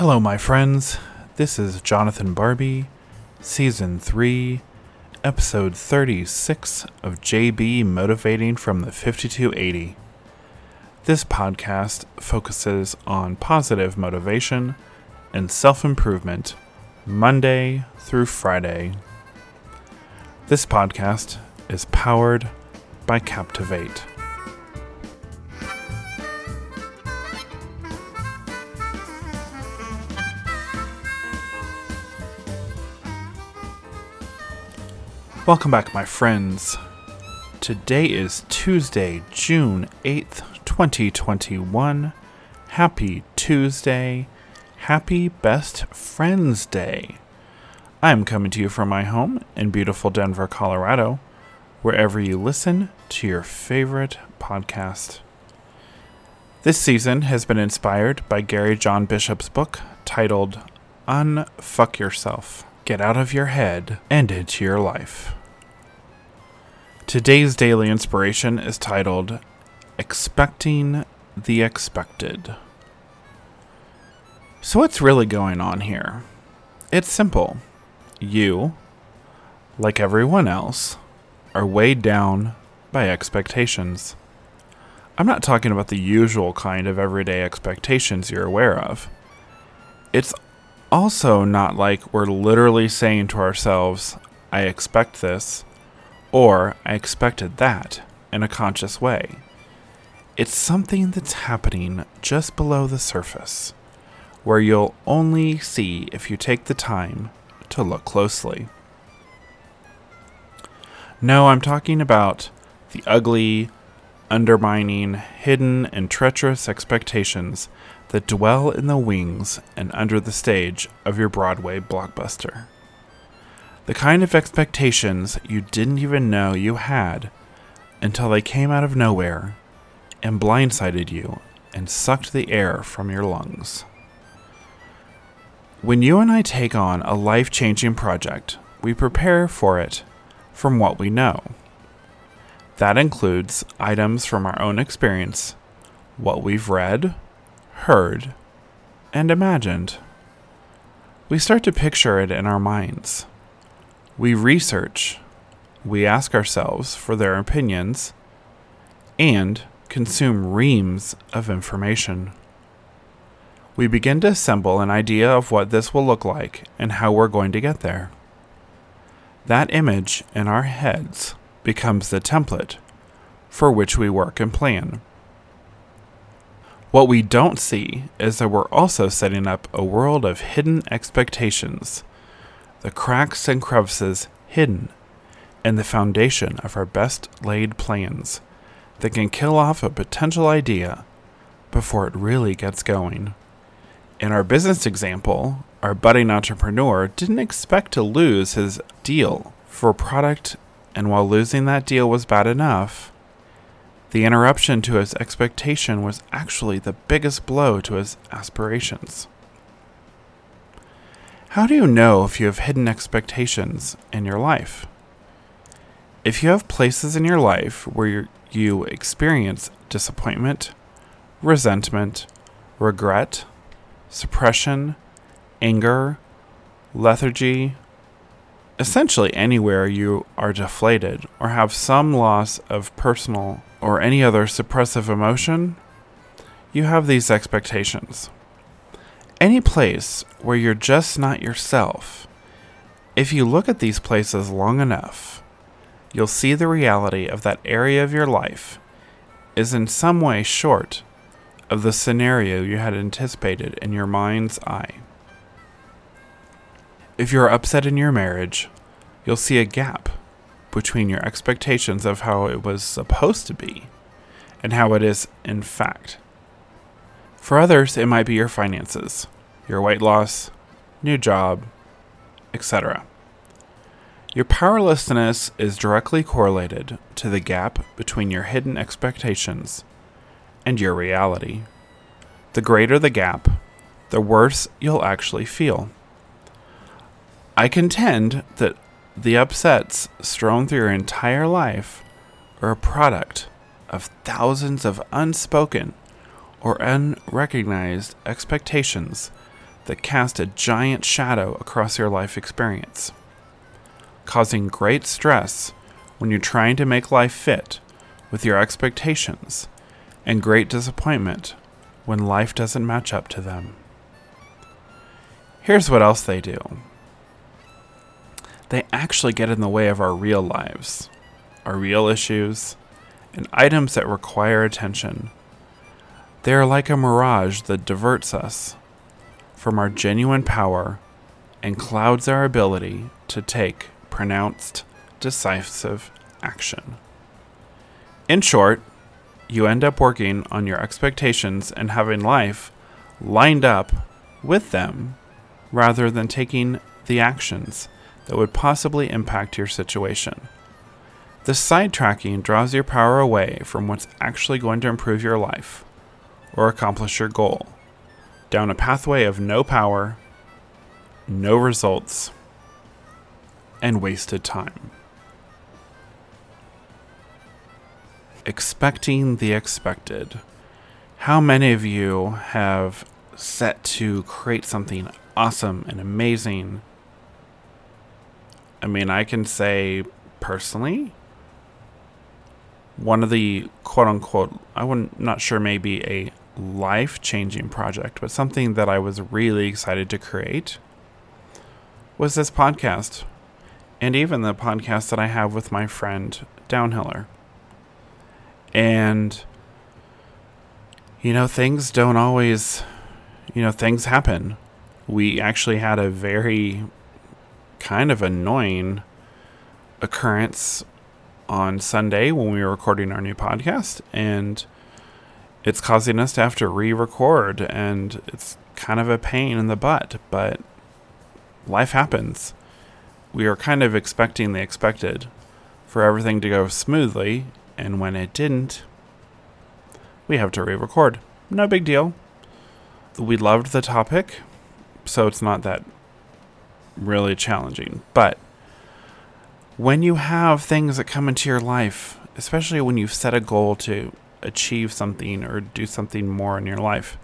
Hello, my friends. This is Jonathan Barbie, Season 3, Episode 36 of JB Motivating from the 5280. This podcast focuses on positive motivation and self improvement Monday through Friday. This podcast is powered by Captivate. Welcome back, my friends. Today is Tuesday, June 8th, 2021. Happy Tuesday. Happy Best Friends Day. I'm coming to you from my home in beautiful Denver, Colorado, wherever you listen to your favorite podcast. This season has been inspired by Gary John Bishop's book titled Unfuck Yourself Get Out of Your Head and Into Your Life. Today's daily inspiration is titled Expecting the Expected. So, what's really going on here? It's simple. You, like everyone else, are weighed down by expectations. I'm not talking about the usual kind of everyday expectations you're aware of. It's also not like we're literally saying to ourselves, I expect this or I expected that in a conscious way. It's something that's happening just below the surface, where you'll only see if you take the time to look closely. No, I'm talking about the ugly, undermining, hidden, and treacherous expectations that dwell in the wings and under the stage of your Broadway blockbuster. The kind of expectations you didn't even know you had until they came out of nowhere and blindsided you and sucked the air from your lungs. When you and I take on a life changing project, we prepare for it from what we know. That includes items from our own experience, what we've read, heard, and imagined. We start to picture it in our minds. We research, we ask ourselves for their opinions, and consume reams of information. We begin to assemble an idea of what this will look like and how we're going to get there. That image in our heads becomes the template for which we work and plan. What we don't see is that we're also setting up a world of hidden expectations the cracks and crevices hidden in the foundation of our best laid plans that can kill off a potential idea before it really gets going. In our business example, our budding entrepreneur didn't expect to lose his deal for product, and while losing that deal was bad enough, the interruption to his expectation was actually the biggest blow to his aspirations. How do you know if you have hidden expectations in your life? If you have places in your life where you experience disappointment, resentment, regret, suppression, anger, lethargy, essentially anywhere you are deflated or have some loss of personal or any other suppressive emotion, you have these expectations any place where you're just not yourself, if you look at these places long enough, you'll see the reality of that area of your life is in some way short of the scenario you had anticipated in your mind's eye. If you're upset in your marriage, you'll see a gap between your expectations of how it was supposed to be and how it is in fact. For others, it might be your finances, your weight loss, new job, etc. Your powerlessness is directly correlated to the gap between your hidden expectations and your reality. The greater the gap, the worse you'll actually feel. I contend that the upsets strewn through your entire life are a product of thousands of unspoken or unrecognized expectations that cast a giant shadow across your life experience, causing great stress when you're trying to make life fit with your expectations, and great disappointment when life doesn't match up to them. Here's what else they do they actually get in the way of our real lives, our real issues, and items that require attention. They are like a mirage that diverts us from our genuine power and clouds our ability to take pronounced, decisive action. In short, you end up working on your expectations and having life lined up with them rather than taking the actions that would possibly impact your situation. The sidetracking draws your power away from what's actually going to improve your life or accomplish your goal, down a pathway of no power, no results, and wasted time. Expecting the expected. How many of you have set to create something awesome and amazing? I mean, I can say personally, one of the quote unquote, I am not sure maybe a life changing project, but something that I was really excited to create was this podcast. And even the podcast that I have with my friend Downhiller. And, you know, things don't always, you know, things happen. We actually had a very kind of annoying occurrence on Sunday when we were recording our new podcast, and it's causing us to have to re record, and it's kind of a pain in the butt, but life happens. We are kind of expecting the expected for everything to go smoothly, and when it didn't, we have to re record. No big deal. We loved the topic, so it's not that really challenging. But when you have things that come into your life, especially when you've set a goal to achieve something or do something more in your life,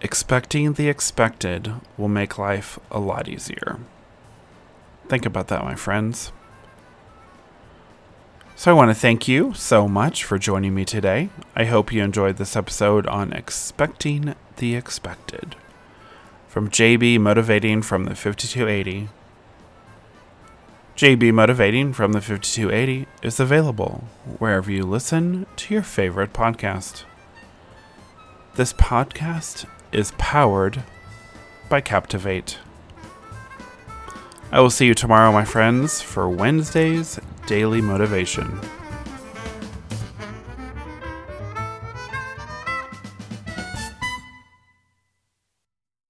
expecting the expected will make life a lot easier. Think about that, my friends. So, I want to thank you so much for joining me today. I hope you enjoyed this episode on expecting the expected. From JB Motivating from the 5280 JB Motivating from the 5280 is available wherever you listen to your favorite podcast. This podcast is powered by Captivate. I will see you tomorrow, my friends, for Wednesday's Daily Motivation.